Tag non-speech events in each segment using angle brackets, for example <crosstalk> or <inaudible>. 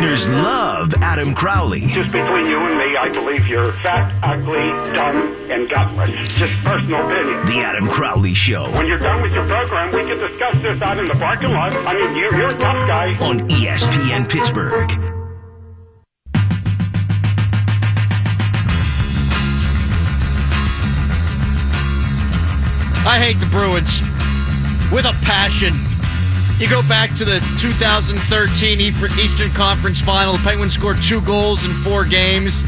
listeners love Adam Crowley. Just between you and me, I believe you're fat, ugly, dumb, and gutless. Just personal opinion. The Adam Crowley Show When you're done with your program, we can discuss this out in the parking lot. I mean, you're, you're a tough guy. on ESPN Pittsburgh. I hate the Bruins with a passion. You go back to the 2013 E- Eastern Conference Final. The Penguins scored two goals in four games.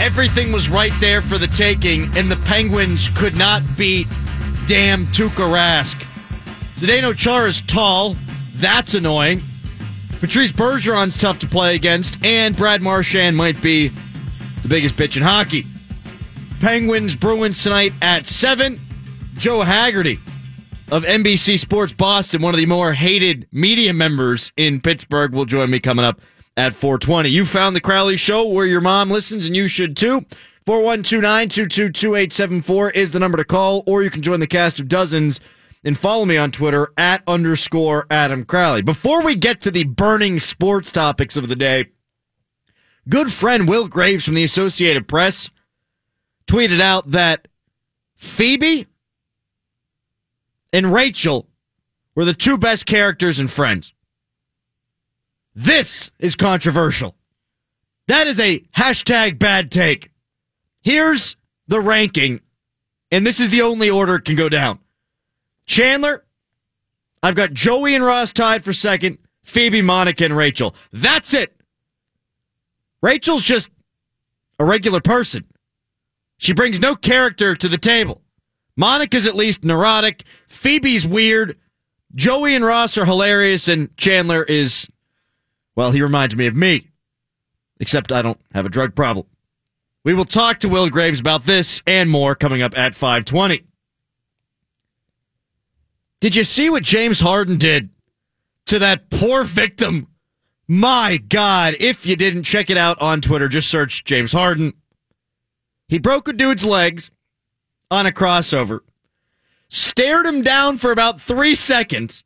Everything was right there for the taking, and the Penguins could not beat damn Tuukka Rask. Zdeno Chara is tall. That's annoying. Patrice Bergeron's tough to play against, and Brad Marchand might be the biggest bitch in hockey. Penguins Bruins tonight at 7. Joe Haggerty of NBC Sports Boston, one of the more hated media members in Pittsburgh, will join me coming up at 420. You found the Crowley Show where your mom listens, and you should too. 412-922-2874 is the number to call, or you can join the cast of dozens and follow me on Twitter at underscore Adam Crowley. Before we get to the burning sports topics of the day, good friend Will Graves from the Associated Press tweeted out that Phoebe and Rachel were the two best characters in Friends. This is controversial. That is a hashtag bad take. Here's the ranking, and this is the only order it can go down. Chandler, I've got Joey and Ross tied for second, Phoebe, Monica, and Rachel. That's it. Rachel's just a regular person. She brings no character to the table. Monica's at least neurotic. Phoebe's weird. Joey and Ross are hilarious, and Chandler is, well, he reminds me of me. Except I don't have a drug problem. We will talk to Will Graves about this and more coming up at 520. Did you see what James Harden did to that poor victim? My God, if you didn't check it out on Twitter, just search James Harden. He broke a dude's legs on a crossover, stared him down for about three seconds,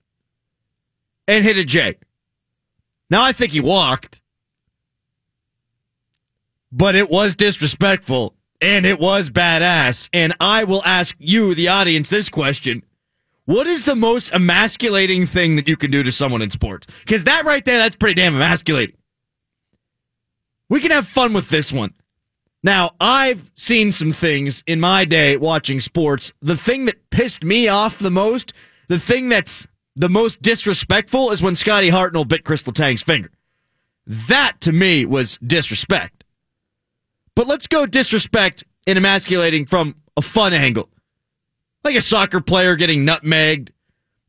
and hit a J. Now, I think he walked, but it was disrespectful and it was badass. And I will ask you, the audience, this question. What is the most emasculating thing that you can do to someone in sports? Because that right there, that's pretty damn emasculating. We can have fun with this one. Now, I've seen some things in my day watching sports. The thing that pissed me off the most, the thing that's the most disrespectful is when Scotty Hartnell bit Kris Letang's finger. That to me was disrespect. But let's go disrespect and emasculating from a fun angle. Like a soccer player getting nutmegged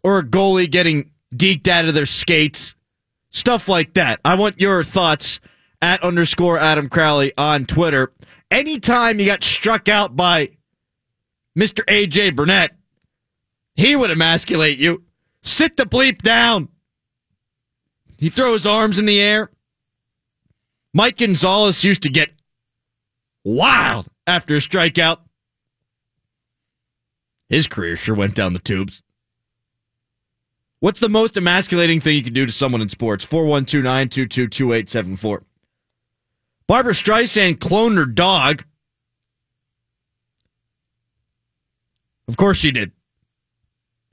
or a goalie getting deked out of their skates. Stuff like that. I want your thoughts at underscore Adam Crowley on Twitter. Anytime you got struck out by Mr. AJ Burnett, he would emasculate you. Sit the bleep down. He throws arms in the air. Mike Gonzalez used to get wild after a strikeout. His career sure went down the tubes. What's the most emasculating thing you can do to someone in sports? 412 922 2874. Barbra Streisand cloned her dog. Of course she did.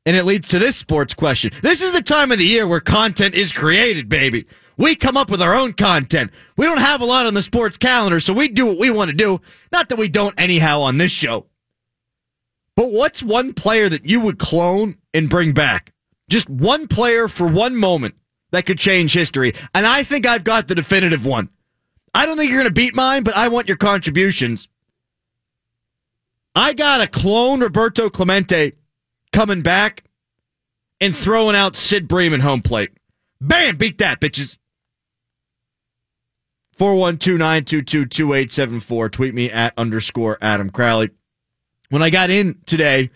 And it leads to this sports question. This is the time of the year where content is created, baby. We come up with our own content. We don't have a lot on the sports calendar, so we do what we want to do. Not that we don't anyhow on this show. But what's one player that you would clone and bring back? Just one player for one moment that could change history. And I think I've got the definitive one. I don't think you're going to beat mine, but I want your contributions. I got a clone Roberto Clemente coming back and throwing out Sid Bream home plate. Bam! Beat that, bitches. 412-922-2874. Tweet me at underscore Adam Crowley. When I got in today,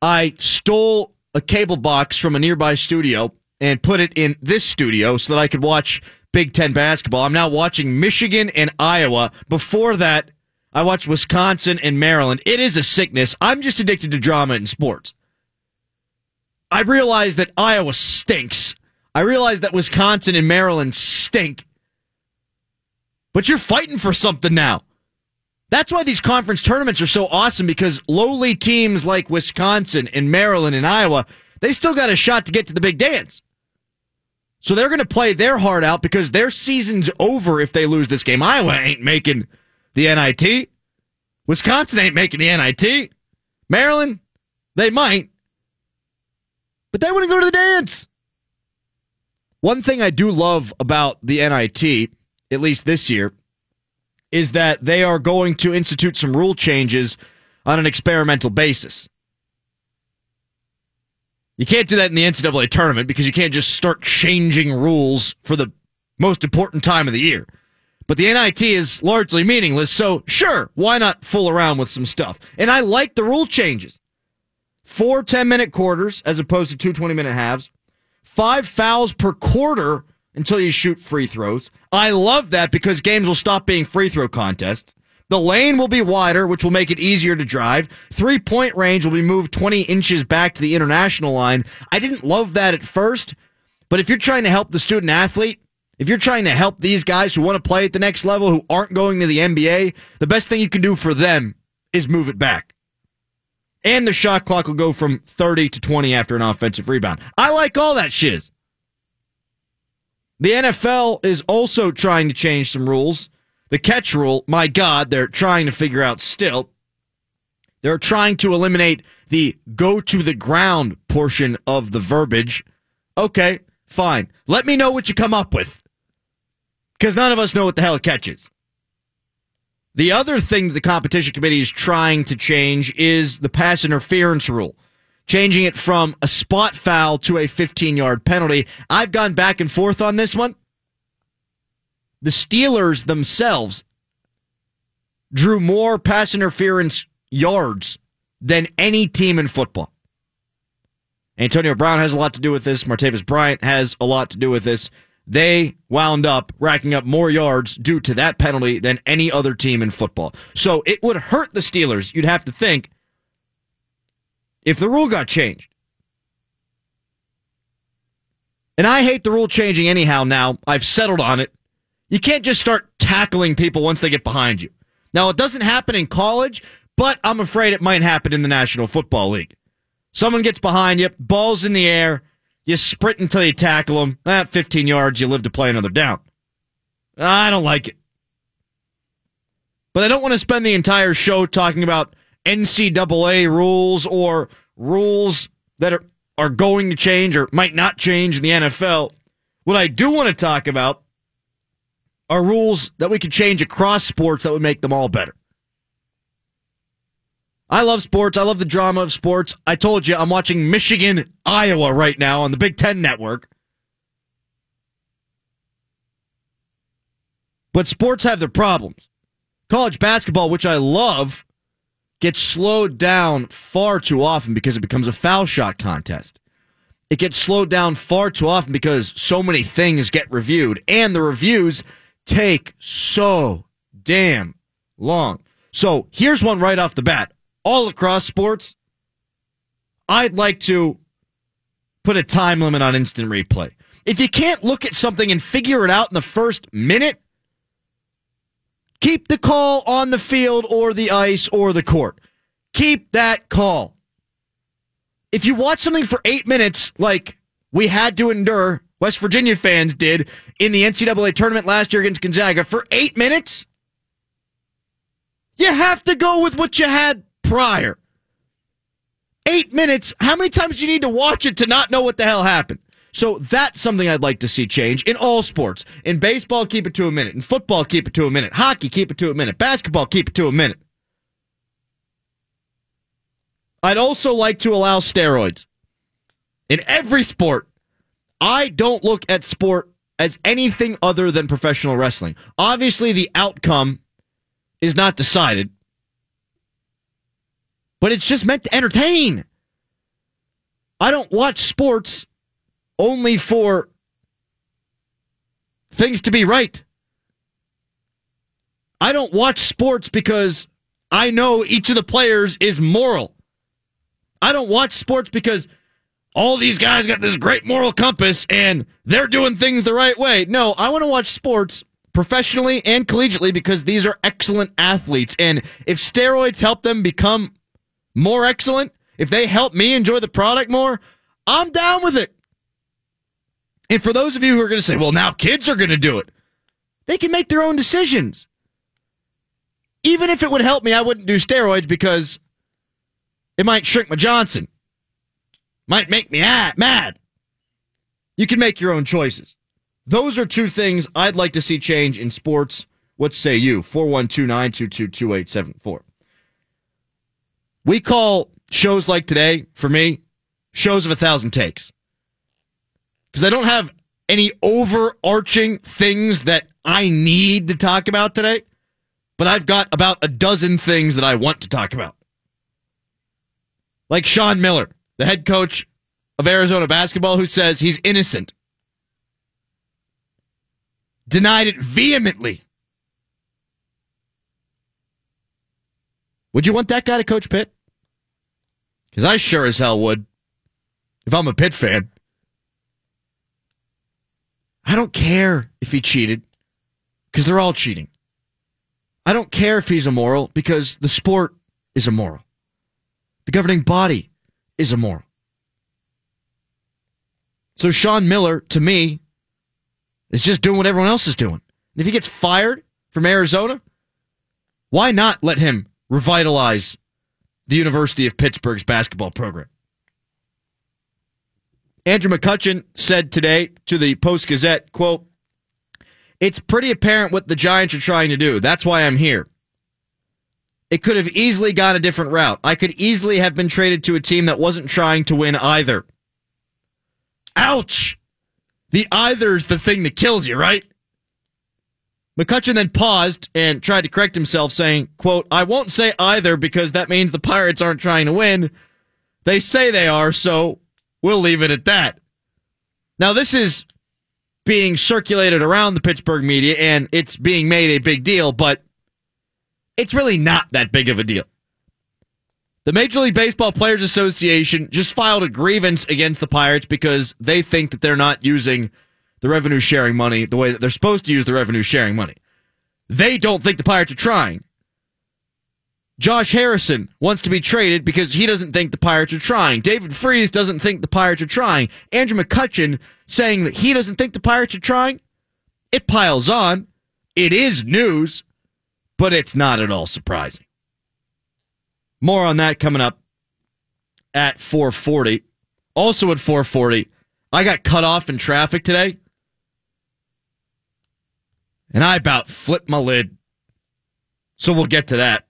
I stole a cable box from a nearby studio and put it in this studio so that I could watch Big Ten basketball. I'm now watching Michigan and Iowa. Before that, I watched Wisconsin and Maryland. It is a sickness. I'm just addicted to drama in sports. I realize that Iowa stinks. I realize that Wisconsin and Maryland stink. but you're fighting for something now. That's why these conference tournaments are so awesome because lowly teams like Wisconsin and Maryland and Iowa, they still got a shot to get to the big dance. So they're going to play their heart out because their season's over if they lose this game. Iowa ain't making the NIT. Wisconsin ain't making the NIT. Maryland, they might. But they to go to the dance. One thing I do love about the NIT, at least this year, is that they are going to institute some rule changes on an experimental basis. You can't do that in the NCAA tournament because you can't just start changing rules for the most important time of the year. But the NIT is largely meaningless, so sure, why not fool around with some stuff? And I like the rule changes. Four 10 minute quarters as opposed to two 20 minute halves. Five fouls per quarter until you shoot free throws. I love that because games will stop being free throw contests. The lane will be wider, which will make it easier to drive. Three point range will be moved 20 inches back to the international line. I didn't love that at first, but if you're trying to help the student athlete, if you're trying to help these guys who want to play at the next level who aren't going to the NBA, the best thing you can do for them is move it back. And the shot clock will go from 30 to 20 after an offensive rebound. I like all that shiz. The NFL is also trying to change some rules. The catch rule, my God, they're trying to figure out still. They're trying to eliminate the go to the ground portion of the verbiage. Okay, fine. Let me know what you come up with. Because none of us know what the hell a catch is. The other thing that the competition committee is trying to change is the pass interference rule changing it from a spot foul to a 15 yard penalty. I've gone back and forth on this one. The Steelers themselves drew more pass interference yards than any team in football. Antonio Brown has a lot to do with this. Martavis Bryant has a lot to do with this. They wound up racking up more yards due to that penalty than any other team in football. So it would hurt the Steelers, you'd have to think, if the rule got changed. And I hate the rule changing anyhow now. I've settled on it. You can't just start tackling people once they get behind you. Now, it doesn't happen in college, but I'm afraid it might happen in the National Football League. Someone gets behind you, balls in the air, you sprint until you tackle them. At eh, 15 yards, you live to play another down. I don't like it. But I don't want to spend the entire show talking about NCAA rules or rules that are, are going to change or might not change in the NFL. What I do want to talk about are rules that we could change across sports that would make them all better. I love sports. I love the drama of sports. I told you I'm watching Michigan, Iowa right now on the Big Ten Network. But sports have their problems. College basketball, which I love, gets slowed down far too often because it becomes a foul shot contest. It gets slowed down far too often because so many things get reviewed, and the reviews take so damn long. So here's one right off the bat. All across sports, I'd like to put a time limit on instant replay. If you can't look at something and figure it out in the first minute, Keep the call on the field or the ice or the court. Keep that call. If you watch something for eight minutes, like we had to endure, West Virginia fans did in the NCAA tournament last year against Gonzaga, for eight minutes, you have to go with what you had prior. Eight minutes, how many times do you need to watch it to not know what the hell happened? So that's something I'd like to see change in all sports. In baseball, keep it to a minute. In football, keep it to a minute. Hockey, keep it to a minute. Basketball, keep it to a minute. I'd also like to allow steroids in every sport. I don't look at sport as anything other than professional wrestling. Obviously, the outcome is not decided, but it's just meant to entertain. I don't watch sports only for things to be right. I don't watch sports because I know each of the players is moral. I don't watch sports because all these guys got this great moral compass and they're doing things the right way. No, I want to watch sports professionally and collegiately because these are excellent athletes. And if steroids help them become more excellent, if they help me enjoy the product more, I'm down with it. And for those of you who are going to say, well, now kids are going to do it, they can make their own decisions. Even if it would help me, I wouldn't do steroids because it might shrink my Johnson, might make me mad. You can make your own choices. Those are two things I'd like to see change in sports. What say you? 412 922 2874. We call shows like today, for me, shows of a thousand takes. Because I don't have any overarching things that I need to talk about today, but I've got about a dozen things that I want to talk about. Like Sean Miller, the head coach of Arizona basketball, who says he's innocent. Denied it vehemently. Would you want that guy to coach Pitt? Because I sure as hell would. If I'm a Pitt fan, I don't care if he cheated because they're all cheating. I don't care if he's immoral because the sport is immoral. The governing body is immoral. So Sean Miller, to me, is just doing what everyone else is doing. And if he gets fired from Arizona, why not let him revitalize the University of Pittsburgh's basketball program? Andrew McCutchen said today to the Post Gazette, quote, It's pretty apparent what the Giants are trying to do. That's why I'm here. It could have easily gone a different route. I could easily have been traded to a team that wasn't trying to win either. Ouch! The either's the thing that kills you, right? McCutchen then paused and tried to correct himself, saying, quote, I won't say either because that means the Pirates aren't trying to win. They say they are, so we'll leave it at that. Now, this is being circulated around the Pittsburgh media and it's being made a big deal, but it's really not that big of a deal. The Major League Baseball Players Association just filed a grievance against the Pirates because they think that they're not using the revenue sharing money the way that they're supposed to use the revenue sharing money. They don't think the Pirates are trying. Josh Harrison wants to be traded because he doesn't think the Pirates are trying. David Freese doesn't think the Pirates are trying. Andrew McCutchen saying that he doesn't think the Pirates are trying. It piles on. It is news, but it's not at all surprising. More on that coming up at 440. Also at 440, I got cut off in traffic today. And I about flipped my lid. So we'll get to that.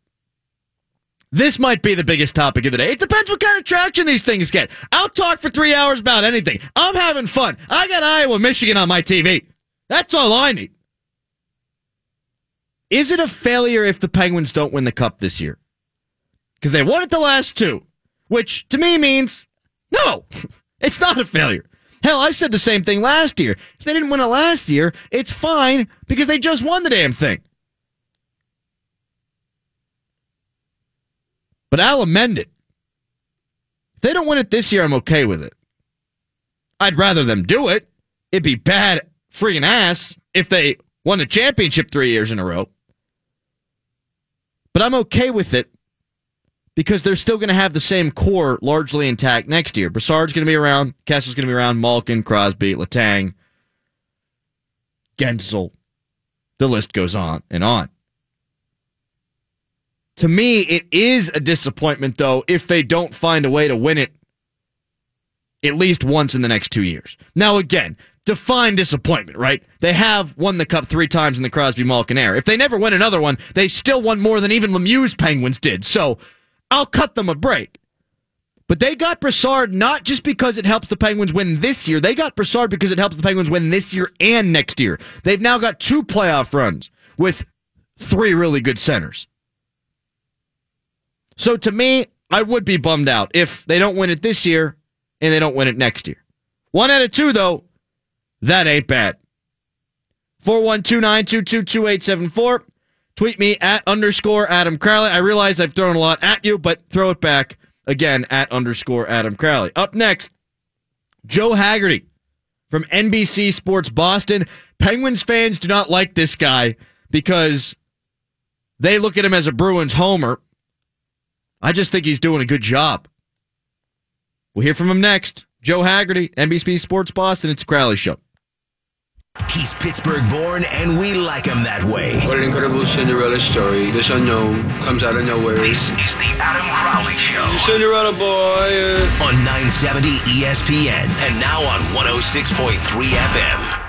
This might be the biggest topic of the day. It depends what kind of traction these things get. I'll talk for three hours about anything. I'm having fun. I got Iowa, Michigan on my TV. That's all I need. Is it a failure if the Penguins don't win the cup this year? because they won it the last two, which to me means no, <laughs> it's not a failure. Hell, I said the same thing last year. If they didn't win it last year, it's fine because they just won the damn thing. But I'll amend it. If they don't win it this year, I'm okay with it. I'd rather them do it. It'd be bad freaking ass if they won the championship three years in a row. But I'm okay with it because they're still going to have the same core largely intact next year. Brassard's going to be around, Kessel's going to be around, Malkin, Crosby, Letang, Guentzel. The list goes on and on. To me, it is a disappointment, though, if they don't find a way to win it at least once in the next two years. Now, again, define disappointment, right? They have won the cup three times in the Crosby Malkin era. If they never win another one, they still won more than even Lemieux's Penguins did. So I'll cut them a break. But they got Brassard not just because it helps the Penguins win this year. They got Brassard because it helps the Penguins win this year and next year. They've now got two playoff runs with three really good centers. So to me, I would be bummed out if they don't win it this year and they don't win it next year. One out of two, though, that ain't bad. 412 922 2874. Tweet me at underscore Adam Crowley. I realize I've thrown a lot at you, but throw it back again at underscore Adam Crowley. Up next, Joe Haggerty from NBC Sports Boston. Penguins fans do not like this guy because they look at him as a Bruins homer. I just think he's doing a good job. We'll hear from him next. Joe Haggerty, NBC Sports Boston. It's Crowley Show. He's Pittsburgh born, and we like him that way. What an incredible Cinderella story. This unknown comes out of nowhere. This is the Adam Crowley Show Cinderella boy. uh, on 970 ESPN and now on 106.3 FM.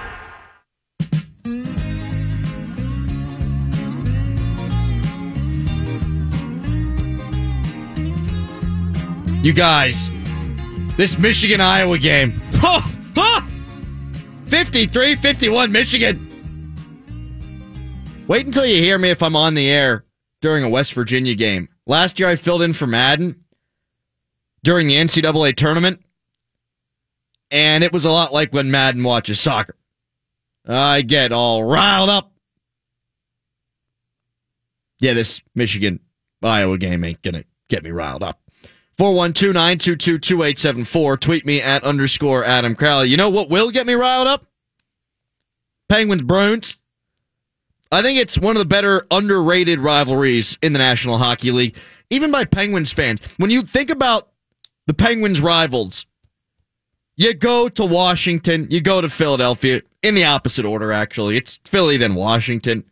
You guys, this Michigan Iowa game. <laughs> Oh, oh, 53 51 Michigan. Wait until you hear me if I'm on the air during a West Virginia game. Last year I filled in for Madden during the NCAA tournament, and it was a lot like when Madden watches soccer. I get all riled up. Yeah, this Michigan Iowa game ain't going to get me riled up. 412 922 2874. Tweet me at underscore Adam Crowley. You know what will get me riled up? Penguins Bruins. I think it's one of the better underrated rivalries in the National Hockey League, even by Penguins fans. When you think about the Penguins rivals, you go to Washington, you go to Philadelphia, in the opposite order, actually. It's Philly, then Washington.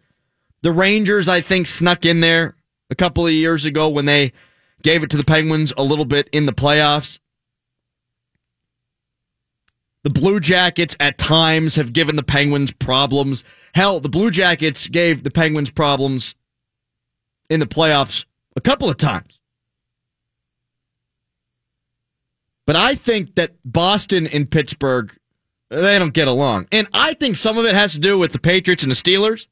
The Rangers, I think, snuck in there a couple of years ago when they gave it to the Penguins a little bit in the playoffs. The Blue Jackets at times have given the Penguins problems. Hell, the Blue Jackets gave the Penguins problems in the playoffs a couple of times. But I think that Boston and Pittsburgh, they don't get along. And I think some of it has to do with the Patriots and the Steelers.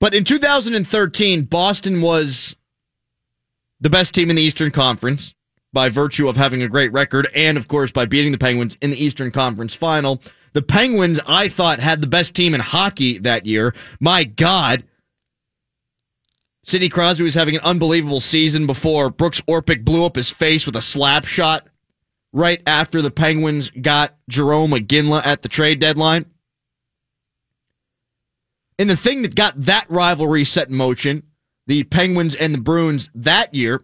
But in 2013, Boston was the best team in the Eastern Conference by virtue of having a great record and, of course, by beating the Penguins in the Eastern Conference final. The Penguins, I thought, had the best team in hockey that year. My God. Sidney Crosby was having an unbelievable season before Brooks Orpik blew up his face with a slap shot right after the Penguins got Jarome Iginla at the trade deadline. And the thing that got that rivalry set in motion the Penguins and the Bruins that year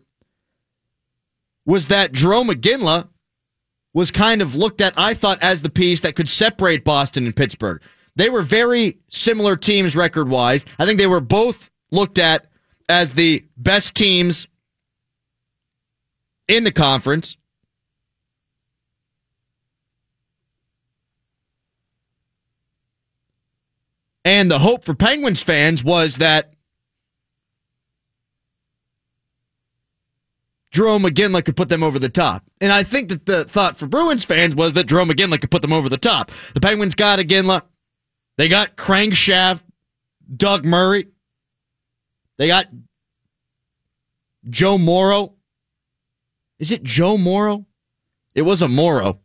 was that Jarome Iginla was kind of looked at, I thought, as the piece that could separate Boston and Pittsburgh. They were very similar teams record wise. I think they were both looked at as the best teams in the conference. And the hope for Penguins fans was that Jarome Iginla could put them over the top. And I think that the thought for Bruins fans was that Jarome Iginla could put them over the top. The Penguins got Iginla. They got Crankshaft, Doug Murray. They got Joe Morrow. Is it Joe Morrow? It was a Morrow.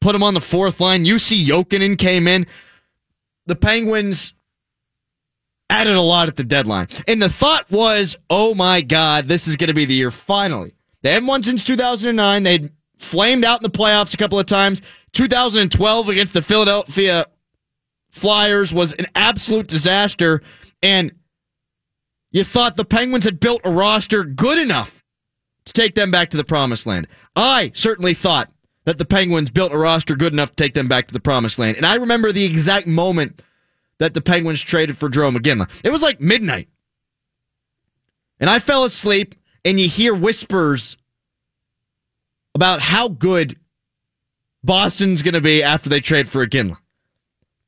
Put him on the fourth line. Jussi Jokinen came in. The Penguins added a lot at the deadline. And the thought was, oh my God, this is going to be the year finally. They haven't won since 2009. They'd flamed out in the playoffs a couple of times. 2012 against the Philadelphia Flyers was an absolute disaster. And you thought the Penguins had built a roster good enough to take them back to the promised land. I certainly thought that the Penguins built a roster good enough to take them back to the promised land. And I remember the exact moment that the Penguins traded for Jarome Iginla. It was like midnight. And I fell asleep, and you hear whispers about how good Boston's going to be after they trade for Iginla.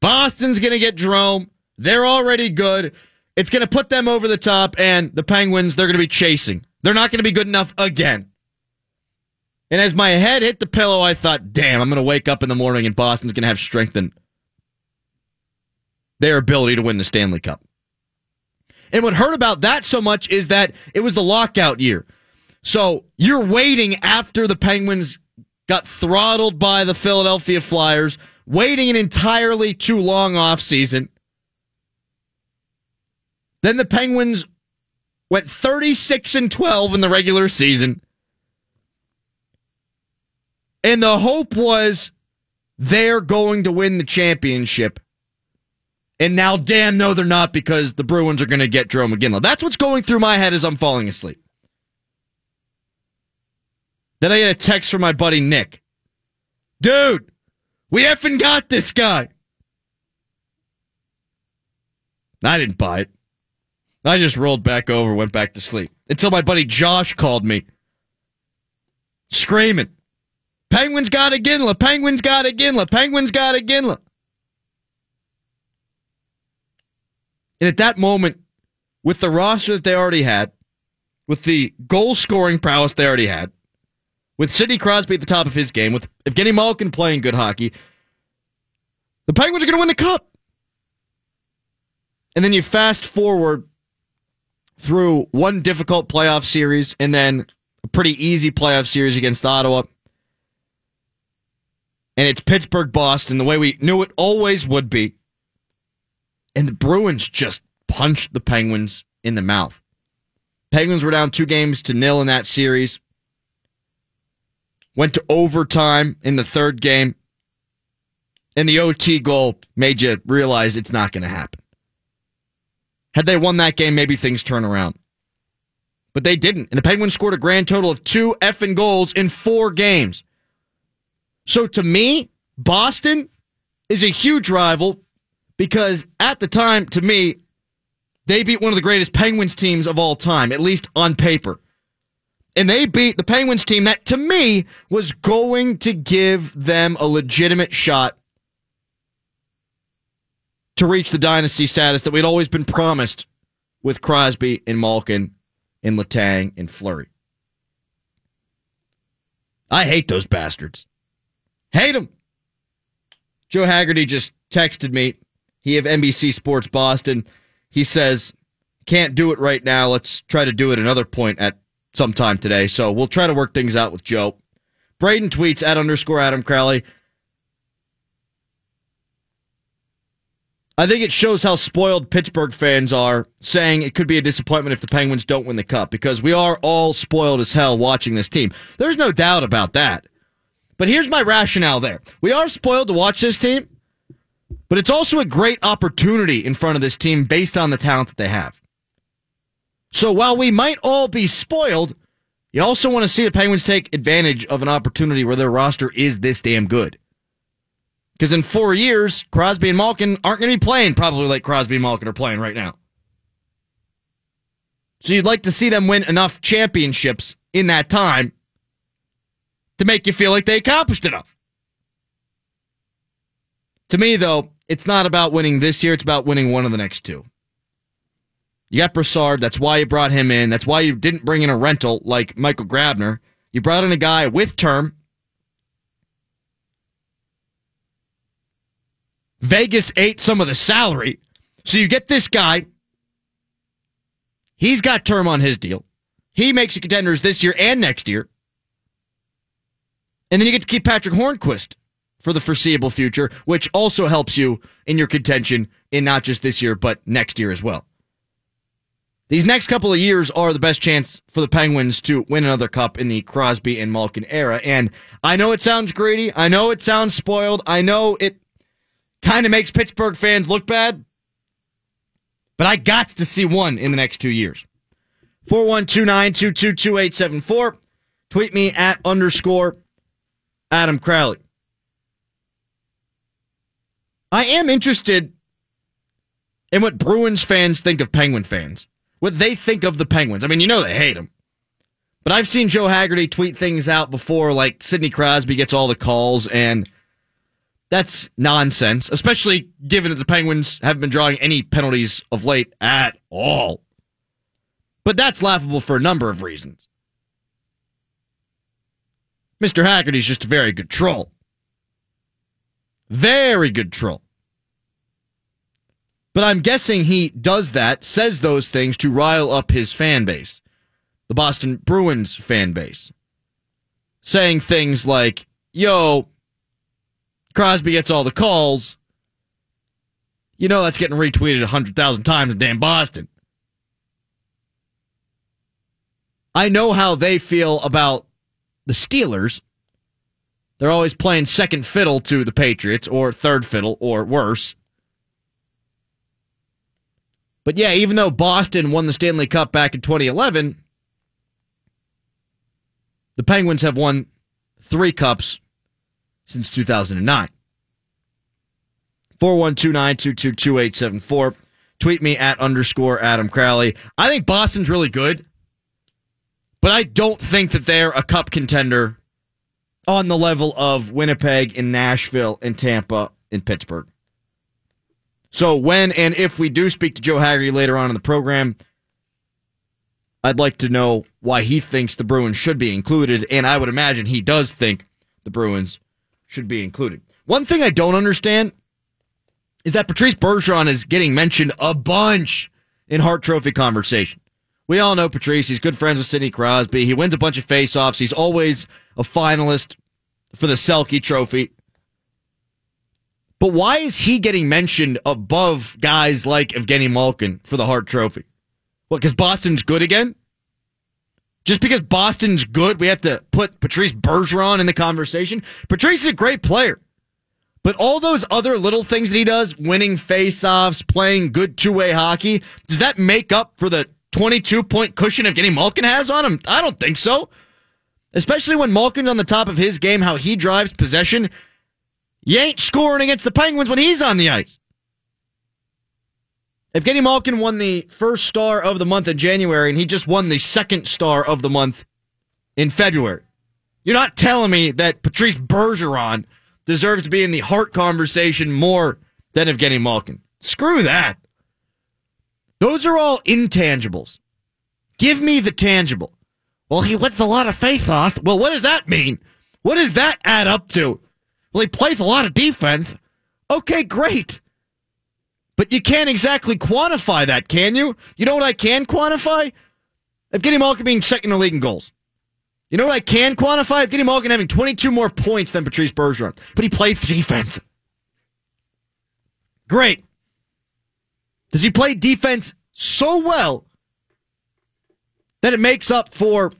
Boston's going to get Jarome. They're already good. It's going to put them over the top, and the Penguins, they're going to be chasing. They're not going to be good enough again. And as my head hit the pillow, I thought, damn, I'm going to wake up in the morning and Boston's going to have strengthened their ability to win the Stanley Cup. And what hurt about that so much is that it was the lockout year. So you're waiting after the Penguins got throttled by the Philadelphia Flyers, waiting an entirely too long offseason. Then the Penguins went 36 and 12 in the regular season. And the hope was they're going to win the championship. And now, damn, no, they're not because the Bruins are going to get Joe Iginla. That's what's going through my head as I'm falling asleep. Then I get a text from my buddy Nick. Dude, we effing got this guy. I didn't buy it. I just rolled back over, went back to sleep until my buddy Josh called me screaming, Penguins got a Ginla, Penguins got a Ginla, Penguins got a Ginla. And at that moment, with the roster that they already had, with the goal scoring prowess they already had, with Sidney Crosby at the top of his game, with Evgeny Malkin playing good hockey, the Penguins are going to win the cup. And then you fast forward through one difficult playoff series and then a pretty easy playoff series against Ottawa. And it's Pittsburgh Boston, the way we knew it always would be. And the Bruins just punched the Penguins in the mouth. Penguins were down two games to nil in that series. Went to overtime in the third game. And the OT goal made you realize it's not going to happen. Had they won that game, maybe things turn around. But they didn't. And the Penguins scored a grand total of two effing goals in four games. So to me, Boston is a huge rival because at the time, to me, they beat one of the greatest Penguins teams of all time, at least on paper. And they beat the Penguins team that, to me, was going to give them a legitimate shot to reach the dynasty status that we'd always been promised with Crosby and Malkin and Letang and Fleury. I hate those bastards. Hate them. Joe Haggerty just texted me. He of NBC Sports Boston. He says, can't do it right now. Let's try to do it another point at some time today. So we'll try to work things out with Joe. Braden tweets at underscore Adam Crowley. I think it shows how spoiled Pittsburgh fans are saying it could be a disappointment if the Penguins don't win the cup because we are all spoiled as hell watching this team. There's no doubt about that. But here's my rationale there. We are spoiled to watch this team, but it's also a great opportunity in front of this team based on the talent that they have. So while we might all be spoiled, you also want to see the Penguins take advantage of an opportunity where their roster is this damn good. Because in four years, Crosby and Malkin aren't going to be playing probably like Crosby and Malkin are playing right now. So you'd like to see them win enough championships in that time to make you feel like they accomplished enough. To me, though, it's not about winning this year, it's about winning one of the next two. You got Brassard, that's why you brought him in. That's why you didn't bring in a rental like Michael Grabner. You brought in a guy with term Vegas ate some of the salary. So you get this guy. He's got term on his deal. He makes you contenders this year and next year. And then you get to keep Patrick Hornqvist for the foreseeable future, which also helps you in your contention in not just this year, but next year as well. These next couple of years are the best chance for the Penguins to win another cup in the Crosby and Malkin era. And I know it sounds greedy. I know it sounds spoiled. I know it kind of makes Pittsburgh fans look bad. But I got to see one in the next two years. 412 Tweet me at underscore Adam Crowley. I am interested in what Bruins fans think of Penguin fans. What they think of the Penguins. I mean, you know they hate them. But I've seen Joe Haggerty tweet things out before, like Sidney Crosby gets all the calls and that's nonsense, especially given that the Penguins haven't been drawing any penalties of late at all. But that's laughable for a number of reasons. Mr. Haggerty's just a very good troll. Very good troll. But I'm guessing he does that, says those things to rile up his fan base, the Boston Bruins fan base. Saying things like, yo, Crosby gets all the calls, you know that's getting retweeted 100,000 times in damn Boston. I know how they feel about the Steelers, They're always playing second fiddle to the Patriots or third fiddle or worse. But yeah, even though Boston won the Stanley Cup back in 2011, the Penguins have won three cups since 2009. 412 Tweet me at underscore Adam Crowley. I think Boston's really good, but I don't think that they're a cup contender on the level of Winnipeg and Nashville and Tampa and Pittsburgh. So when and if we do speak to Joe Haggerty later on in the program, I'd like to know why he thinks the Bruins should be included, and I would imagine he does think the Bruins should be included. One thing I don't understand is that Patrice Bergeron is getting mentioned a bunch in Hart Trophy conversation. We all know Patrice. He's good friends with Sidney Crosby. He wins a bunch of faceoffs. He's always a finalist for the Selke Trophy. But why is he getting mentioned above guys like Evgeny Malkin for the Hart Trophy? What, because Boston's good again? Just because Boston's good, we have to put Patrice Bergeron in the conversation? Patrice is a great player. But all those other little things that he does, winning faceoffs, playing good two way hockey, does that make up for the 22 point cushion Evgeny Malkin has on him? I don't think so. Especially when Malkin's on the top of his game, how he drives possession. You ain't scoring against the Penguins when he's on the ice. If Evgeny Malkin won the first star of the month in January, and he just won the second star of the month in February. You're not telling me that Patrice Bergeron deserves to be in the Hart conversation more than Evgeny Malkin. Screw that. Those are all intangibles. Give me the tangible. Well, he wins a lot of faith off. Well, what does that mean? What does that add up to? Well, he plays a lot of defense. Okay, great. But you can't exactly quantify that, can you? You know what I can quantify? Evgeny Malkin being second in the league in goals. You know what I can quantify? Evgeny Malkin having 22 more points than Patrice Bergeron. But he plays defense. Great. Does he play defense so well that it makes up for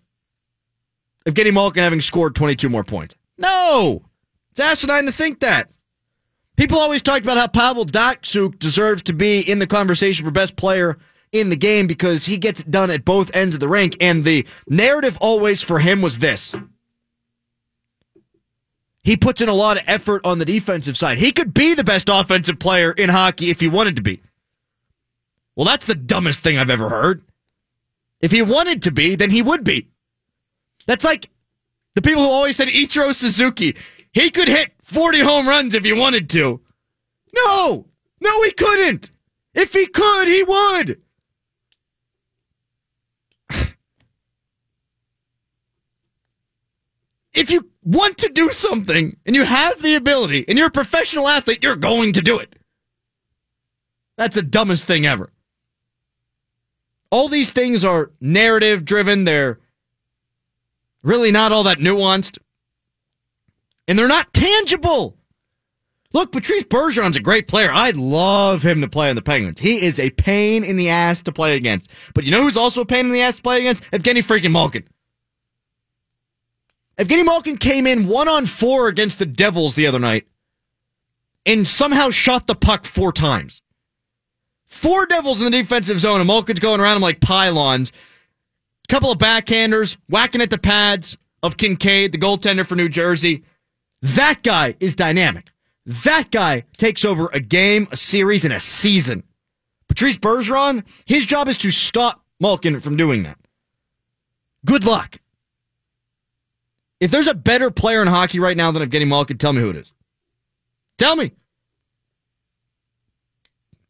Evgeny Malkin having scored 22 more points? No. It's asinine to think that. People always talked about how Pavel Datsyuk deserves to be in the conversation for best player in the game because he gets it done at both ends of the rink. And the narrative always for him was this. He puts in a lot of effort on the defensive side. He could be the best offensive player in hockey if he wanted to be. Well, that's the dumbest thing I've ever heard. If he wanted to be, then he would be. That's like the people who always said Ichiro Suzuki. He could hit 40 home runs if he wanted to. No, no, he couldn't. If he could, he would. <sighs> if you want to do something and you have the ability and you're a professional athlete, you're going to do it. That's the dumbest thing ever. All these things are narrative driven. They're really not all that nuanced and they're not tangible. Look, Patrice Bergeron's a great player. I'd love him to play on the Penguins. He is a pain in the ass to play against. But you know who's also a pain in the ass to play against? Evgeny freaking Malkin. Evgeny Malkin came in one on four against the Devils the other night and somehow shot the puck four times. Four Devils in the defensive zone, and Malkin's going around them like pylons. A couple of backhanders, whacking at the pads of Kinkaid, the goaltender for New Jersey. That guy is dynamic. That guy takes over a game, a series, and a season. Patrice Bergeron, his job is to stop Malkin from doing that. Good luck. If there's a better player in hockey right now than Evgeny Malkin, tell me who it is. Tell me.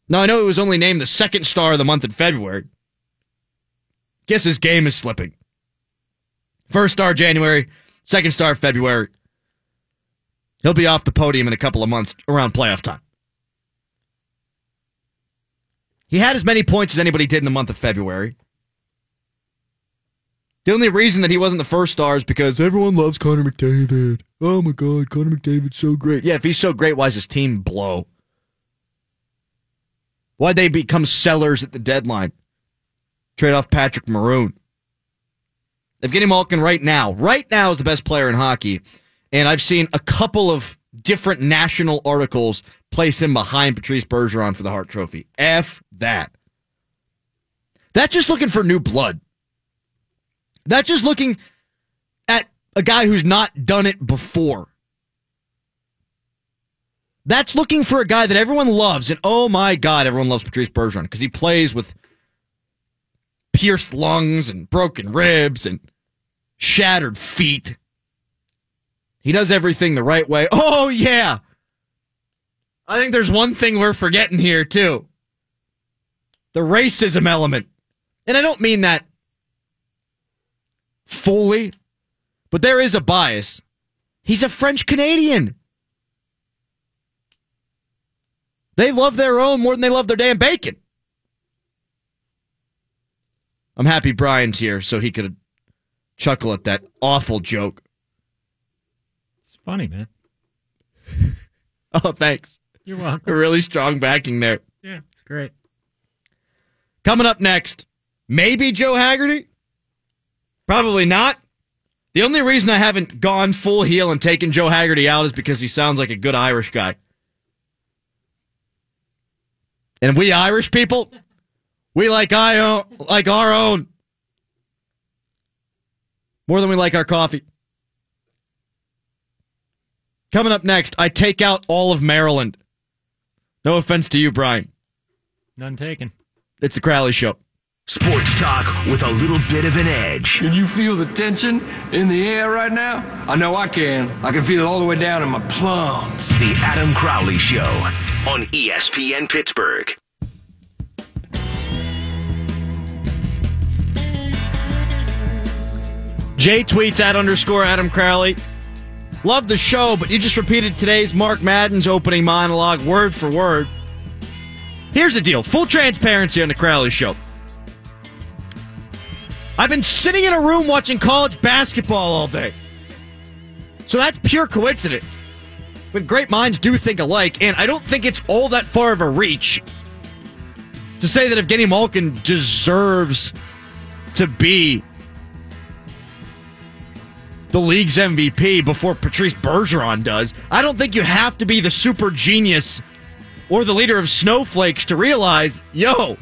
Now, I know it was only named the second star of the month in February. Guess his game is slipping. First star January, second star February. He'll be off the podium in a couple of months around playoff time. He had as many points as anybody did in the month of February. The only reason that he wasn't the first star is because everyone loves Connor McDavid. Oh my God, Connor McDavid's so great. Yeah, if he's so great, why does his team blow? Why'd they become sellers at the deadline? Trade off Patrick Maroon. They've Evgeny Malkin right now, right now is the best player in hockey. And I've seen a couple of different national articles place him behind Patrice Bergeron for the Hart Trophy. F that. That's just looking for new blood. That's just looking at a guy who's not done it before. That's looking for a guy that everyone loves. And oh my God, everyone loves Patrice Bergeron because he plays with pierced lungs and broken ribs and shattered feet. He does everything the right way. Oh, yeah. I think there's one thing we're forgetting here, too the racism element. And I don't mean that fully, but there is a bias. He's a French Canadian. They love their own more than they love their damn bacon. I'm happy Brian's here so he could chuckle at that awful joke. It's funny, man. <laughs> Oh, thanks. You're welcome. A really strong backing there. Yeah, it's great. Coming up next, maybe Joe Haggerty? Probably not. The only reason I haven't gone full heel and taken Joe Haggerty out is because he sounds like a good Irish guy. And we Irish people, we like I own, like our own more than we like our coffee. Coming up next, I take out all of Maryland. No offense to you, Brian. None taken. It's the Crowley Show. Sports talk with a little bit of an edge. Can you feel the tension in the air right now? I know I can. I can feel it all the way down in my plums. The Adam Crowley Show on ESPN Pittsburgh. Jay tweets at underscore Adam Crowley. Love the show, but you just repeated today's Mark Madden's opening monologue word for word. Here's the deal full transparency on the Crowley show. I've been sitting in a room watching college basketball all day. So that's pure coincidence. But great minds do think alike, and I don't think it's all that far of a reach to say that if Evgeny Malkin deserves to be the league's MVP before Patrice Bergeron does. I don't think you have to be the super genius or the leader of snowflakes to realize, yo,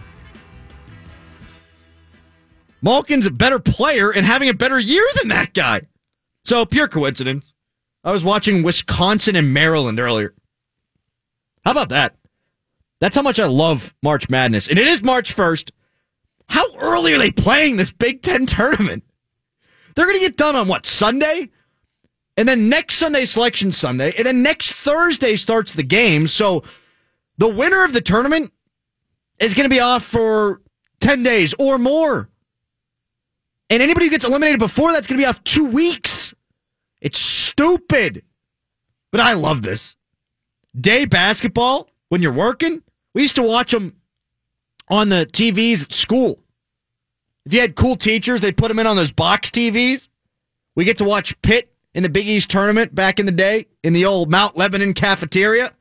Malkin's a better player and having a better year than that guy. So pure coincidence. I was watching Wisconsin and Maryland earlier. How about that? That's how much I love March Madness. And it is March 1st. How early are they playing this Big Ten tournament? They're going to get done on what, Sunday? And then next Sunday, Selection Sunday. And then next Thursday starts the game. So the winner of the tournament is going to be off for 10 days or more. And anybody who gets eliminated before that's going to be off two weeks. It's stupid. But I love this. Day basketball, when you're working, we used to watch them on the TVs at school. If you had cool teachers, they'd put them in on those box TVs. We get to watch Pitt in the Big East tournament back in the day in the old Mount Lebanon cafeteria.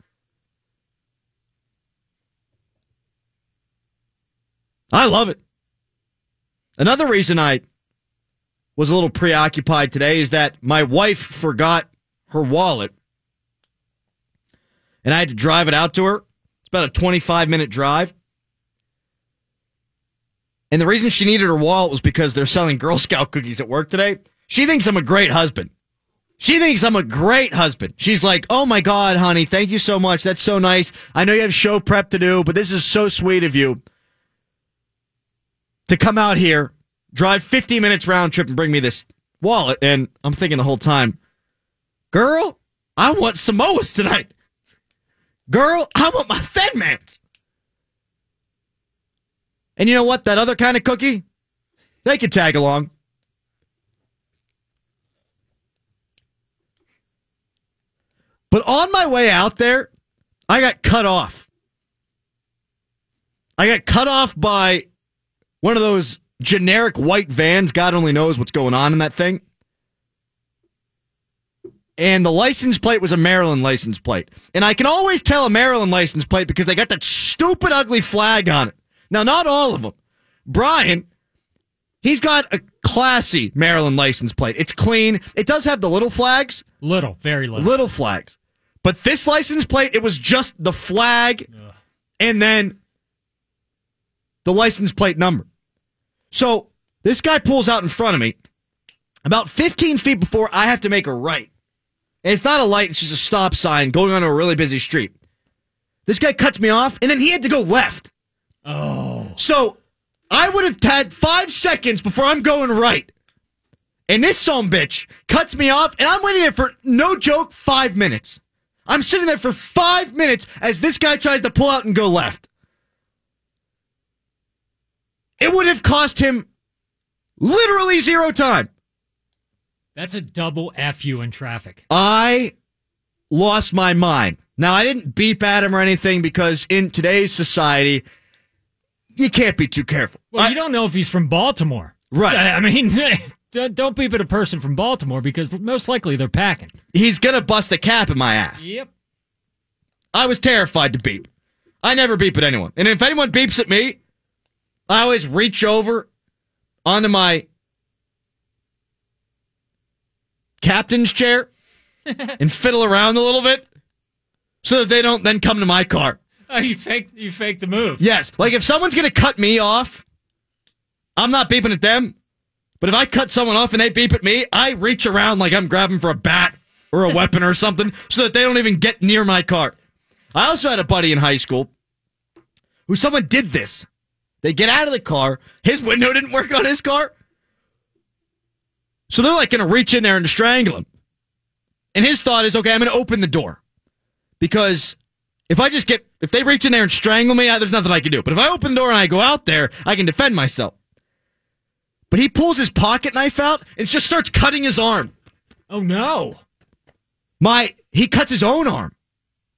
I love it. Another reason I was a little preoccupied today is that my wife forgot her wallet and I had to drive it out to her. It's about a 25 minute drive. And the reason she needed her wallet was because they're selling Girl Scout cookies at work today. She thinks I'm a great husband. She thinks I'm a great husband. She's like, oh my God, honey, thank you so much. That's so nice. I know you have show prep to do, but this is so sweet of you to come out here, drive 50 minutes round trip, and bring me this wallet. And I'm thinking the whole time, girl, I want Samoas tonight. Girl, I want my Thin Mans. And you know what? That other kind of cookie, they could tag along. But on my way out there, I got cut off. I got cut off by one of those generic white vans. God only knows what's going on in that thing. And the license plate was a Maryland license plate. And I can always tell a Maryland license plate because they got that stupid, ugly flag on it. Now, not all of them. Brian, He's got a classy Maryland license plate. It's clean. It does have the little flags, Little, very little. little flags. But this license plate, it was just the flag and then the license plate number. So this guy pulls out in front of me about 15 feet before I have to make a right. And it's not a light, it's just a stop sign going on a really busy street. This guy cuts me off, and then he had to go left. Oh. So I would have had five seconds before I'm going right. And this son bitch cuts me off, and I'm waiting there for no joke, five minutes. I'm sitting there for five minutes as this guy tries to pull out and go left. It would have cost him literally zero time. That's a double F you in traffic. I lost my mind. Now, I didn't beep at him or anything because in today's society, you can't be too careful. Well, I- you don't know if he's from Baltimore. Right. <laughs> I mean, <laughs> don't beep at a person from Baltimore because most likely they're packing. he's going to bust a cap in my ass. Yep. I was terrified to beep. I never beep at anyone. And if anyone beeps at me, I always reach over onto my captain's chair <laughs> and fiddle around a little bit so that they don't then come to my car. Oh, you fake you fake the move. Yes. Like if someone's going to cut me off, I'm not beeping at them. But if I cut someone off and they beep at me, I reach around like I'm grabbing for a bat or a weapon or something <laughs> so that they don't even get near my car. I also had a buddy in high school who someone did this. They get out of the car. His window didn't work on his car. So they're like going to reach in there and strangle him. And his thought is, okay, I'm going to open the door. Because if I just get, if they reach in there and strangle me, I, there's nothing I can do. But if I open the door and I go out there, I can defend myself. But he pulls his pocket knife out and just starts cutting his arm. Oh no. My, he cuts his own arm.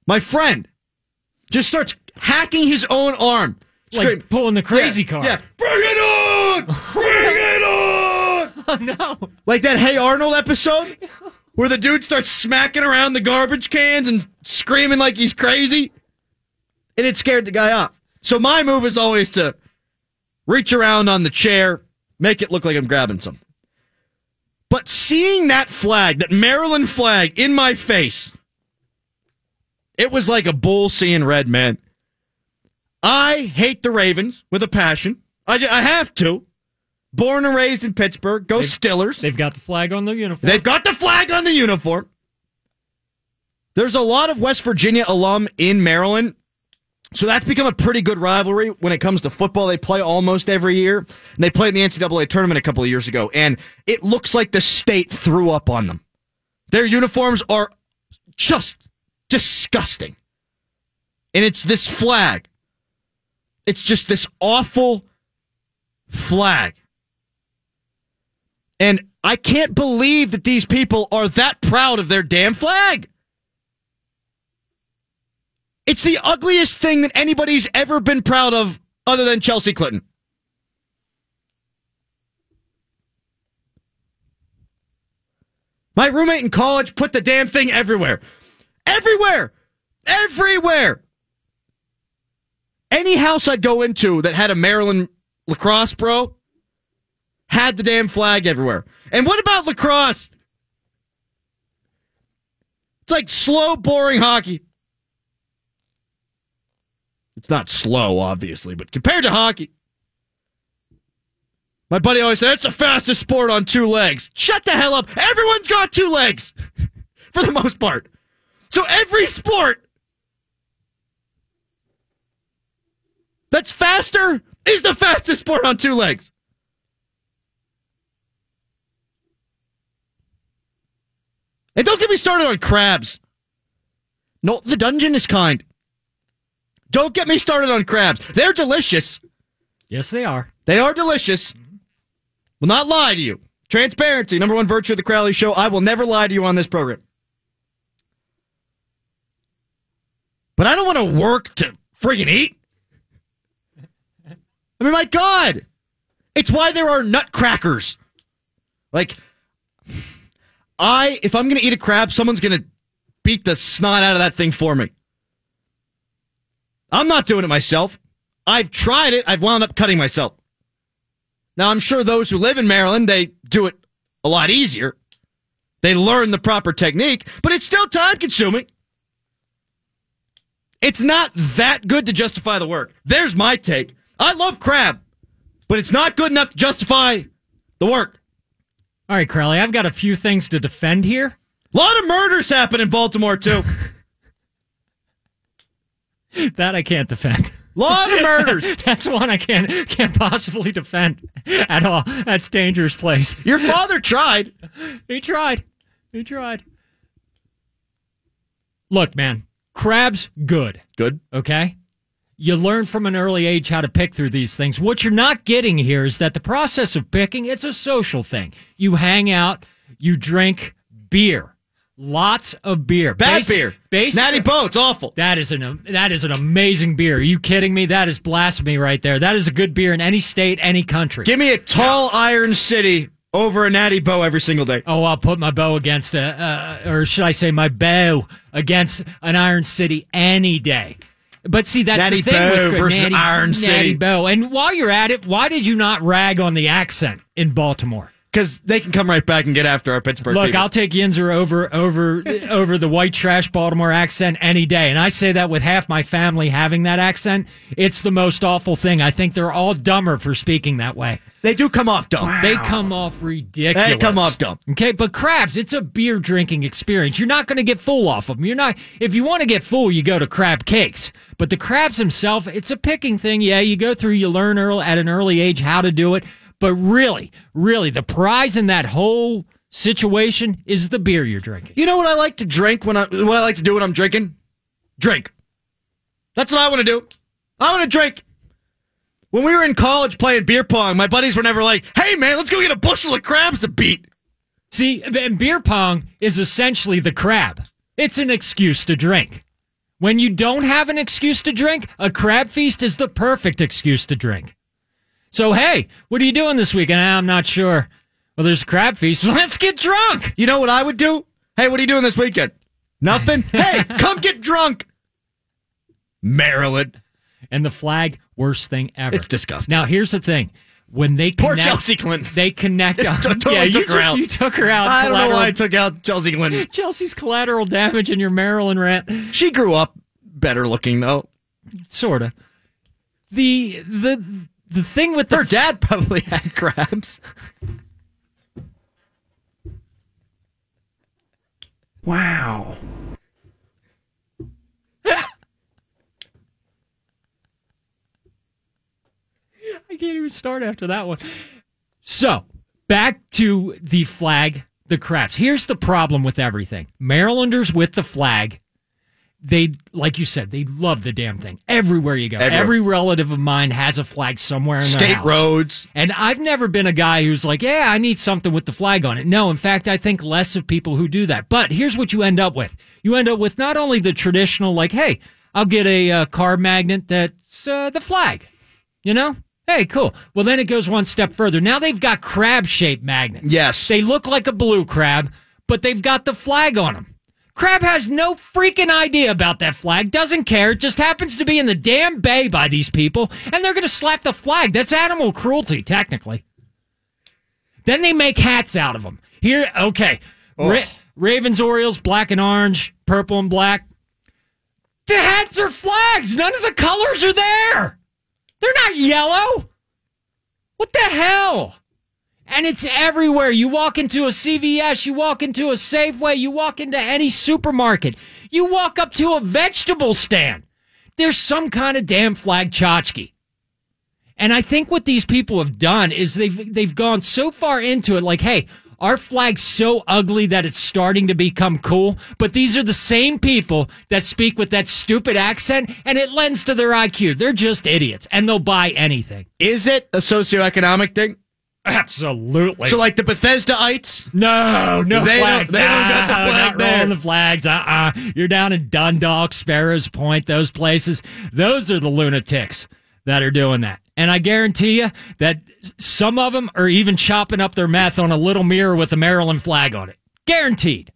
My friend just starts hacking his own arm. Like pulling the crazy Yeah, car. Yeah. Bring it on! Bring <laughs> it on! <laughs> Oh no. Like that Hey Arnold episode where the dude starts smacking around the garbage cans and screaming like he's crazy. And it scared the guy off. So my move is always to reach around on the chair, make it look like I'm grabbing something. But seeing that flag, that Maryland flag in my face, it was like a bull seeing red, man. I hate the Ravens with a passion. I, ju- I have to. Born and raised in Pittsburgh. Go Stillers. They've got the flag on their uniform. They've got the flag on the uniform. There's a lot of West Virginia alum in Maryland. So that's become a pretty good rivalry when it comes to football. They play almost every year. And they played in the NCAA tournament a couple of years ago. And it looks like the state threw up on them. Their uniforms are just disgusting. And it's this flag. It's just this awful flag. And I can't believe that these people are that proud of their damn flag. It's the ugliest thing that anybody's ever been proud of other than Chelsea Clinton. My roommate in college put the damn thing everywhere. Everywhere. Everywhere. Any house I'd go into that had a Maryland lacrosse pro had the damn flag everywhere. And what about lacrosse? It's like slow, boring hockey. It's not slow, obviously, but compared to hockey. My buddy always said, it's the fastest sport on two legs. Shut the hell up. Everyone's got two legs <laughs> for the most part. So every sport that's faster is the fastest sport on two legs. And don't get me started on crabs. No, the Dungeness kind. Don't get me started on crabs. They're delicious. yes, they are. They are delicious. Will not lie to you. Transparency, number one virtue of the Crowley Show. I will never lie to you on this program. But I don't want to work to friggin' eat. I mean, my God. It's why there are nutcrackers. Like, I, if I'm going to eat a crab, someone's going to beat the snot out of that thing for me. I'm not doing it myself. I've tried it. I've wound up cutting myself. Now, I'm sure those who live in Maryland, they do it a lot easier. They learn the proper technique, but it's still time consuming. It's not that good to justify the work. There's my take. I love crab, but it's not good enough to justify the work. All right, Crowley, I've got a few things to defend here. A lot of murders happen in Baltimore, too. <laughs> That I can't defend. A lot of murders. <laughs> That's one I can't can't possibly defend at all. That's dangerous place. Your father tried. He tried. He tried. Look, man, crabs good. Good. Okay? You learn from an early age how to pick through these things. What you're not getting here is that the process of picking, it's a social thing. You hang out, you drink beer. Lots of beer. Bad Basi- beer. basi- Natty Boh's awful. That is an that is an amazing beer. Are you kidding me? That is blasphemy right there. That is a good beer in any state, any country. Give me a tall Iron City over a Natty Boh every single day. Oh, I'll put my Boh against a, uh, or should I say my Boh against an Iron City any day. But see, that's Natty the thing Boh with versus Natty, Iron Natty City. Boh. And while you're at it, why did you not rag on the accent in Baltimore? Because they can come right back and get after our Pittsburgh Look, people. I'll take Yinzer over over over the white trash Baltimore accent any day, and I say that with half my family having that accent. It's the most awful thing. I think they're all dumber for speaking that way. They do come off dumb. They come off ridiculous. They come off dumb. Okay, but crabs, it's a beer drinking experience. You're not going to get full off of them. You're not. If you want to get full, you go to crab cakes. But the crabs themselves, it's a picking thing. Yeah, you go through, you learn early, at an early age how to do it. But really, really, the prize in that whole situation is the beer you're drinking. You know what I like to drink when I what I like to do when I'm drinking? Drink. That's what I want to do. I want to drink. When we were in college playing beer pong, my buddies were never like, "Hey man, let's go get a bushel of crabs to beat." See, and beer pong is essentially the crab. It's an excuse to drink. When you don't have an excuse to drink, a crab feast is the perfect excuse to drink. So, hey, what are you doing this weekend? Ah, I'm not sure. Well, there's a crab feast. <laughs> Let's get drunk. You know what I would do? Hey, what are you doing this weekend? Nothing. <laughs> hey, come get drunk. Maryland. And the flag, worst thing ever. It's disgusting. Now, here's the thing. When they Poor Chelsea Clinton. they connect. Just on- <laughs> totally yeah, you took her just- out. You took her out. I don't know why I took out Chelsea Clinton. <laughs> Chelsea's collateral damage in your Maryland rant. She grew up better looking though. Sort of. The the the thing with the Her dad probably <laughs> had crabs. Wow. Can't even start after that one. So, back to the flag, the crafts. Here's the problem with everything Marylanders with the flag, they, like you said, they love the damn thing. Everywhere you go, Everywhere. every relative of mine has a flag somewhere in their State house. roads. And I've never been a guy who's like, yeah, I need something with the flag on it. No, in fact, I think less of people who do that. But here's what you end up with. You end up with not only the traditional, like, hey, I'll get a uh, car magnet that's uh, the flag. You know? Hey, cool. Well, then it goes one step further. Now they've got crab shaped magnets. Yes. They look like a blue crab, but they've got the flag on them. Crab has no freaking idea about that flag, doesn't care, It just happens to be in the damn bay by these people, and they're going to slap the flag. That's animal cruelty, technically. Then they make hats out of them. Here, okay. Ra- Ravens, Orioles, black and orange, purple and black. The hats are flags. None of the colors are there. They're not yellow. What the hell? And it's everywhere. You walk into a CVS, you walk into a Safeway, you walk into any supermarket, you walk up to a vegetable stand. There's some kind of damn flag tchotchke. And I think what these people have done is they've they've gone so far into it, like, hey, our flag's so ugly that it's starting to become cool. But these are the same people that speak with that stupid accent, and it lends to their IQ. They're just idiots, and they'll buy anything. Is it a socioeconomic thing? Absolutely. So like the Bethesdaites? No, no They don't- flags. they don't got the Ah, flag not there. rolling the flags. Uh-uh. You're down in Dundalk, Sparrows Point, those places. Those are the lunatics that are doing that. And I guarantee you that some of them are even chopping up their meth on a little mirror with a Maryland flag on it. Guaranteed.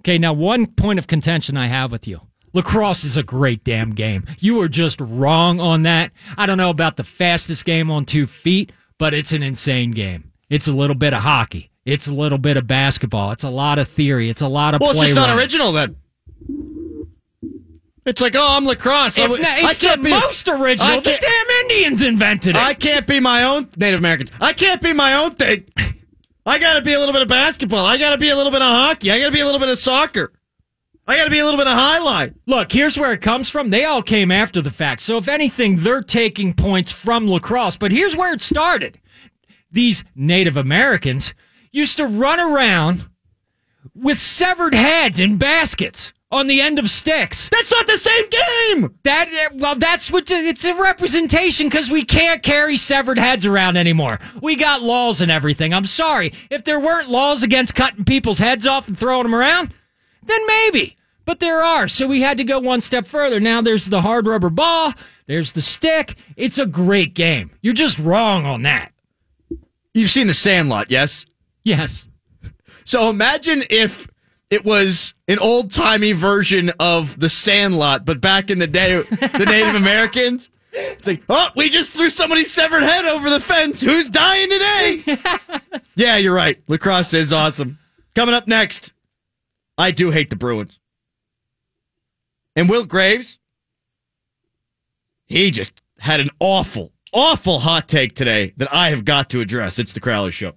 Okay, now one point of contention I have with you. Lacrosse is a great damn game. You are just wrong on that. I don't know about the fastest game on two feet, but it's an insane game. It's a little bit of hockey. It's a little bit of basketball. It's a lot of theory. It's a lot of Well, it's just not original then. It's like, oh, I'm lacrosse. I, not, it's the can't be most original. The damn Indians invented it. I can't be my own Native Americans. I can't be my own thing. I got to be a little bit of basketball. I got to be a little bit of hockey. I got to be a little bit of soccer. I got to be a little bit of highlight. Look, here's where it comes from. They all came after the fact. So if anything, they're taking points from lacrosse. But here's where it started. These Native Americans used to run around with severed heads in baskets on the end of sticks. That's not the same game. That well, that's what it's a representation because we can't carry severed heads around anymore. We got laws and everything. I'm sorry if there weren't laws against cutting people's heads off and throwing them around, then maybe. But there are, so we had to go one step further. Now there's the hard rubber ball. There's the stick. It's a great game. You're just wrong on that. You've seen The Sandlot, yes? Yes. So imagine if it was an old timey version of The Sandlot, but back in the day, the Native <laughs> Americans. It's like, oh, we just threw somebody's severed head over the fence. Who's dying today? <laughs> yeah, you're right. Lacrosse is awesome. Coming up next, I do hate the Bruins. And Will Graves, he just had an awful, awful hot take today that I have got to address. It's the Crowley Show.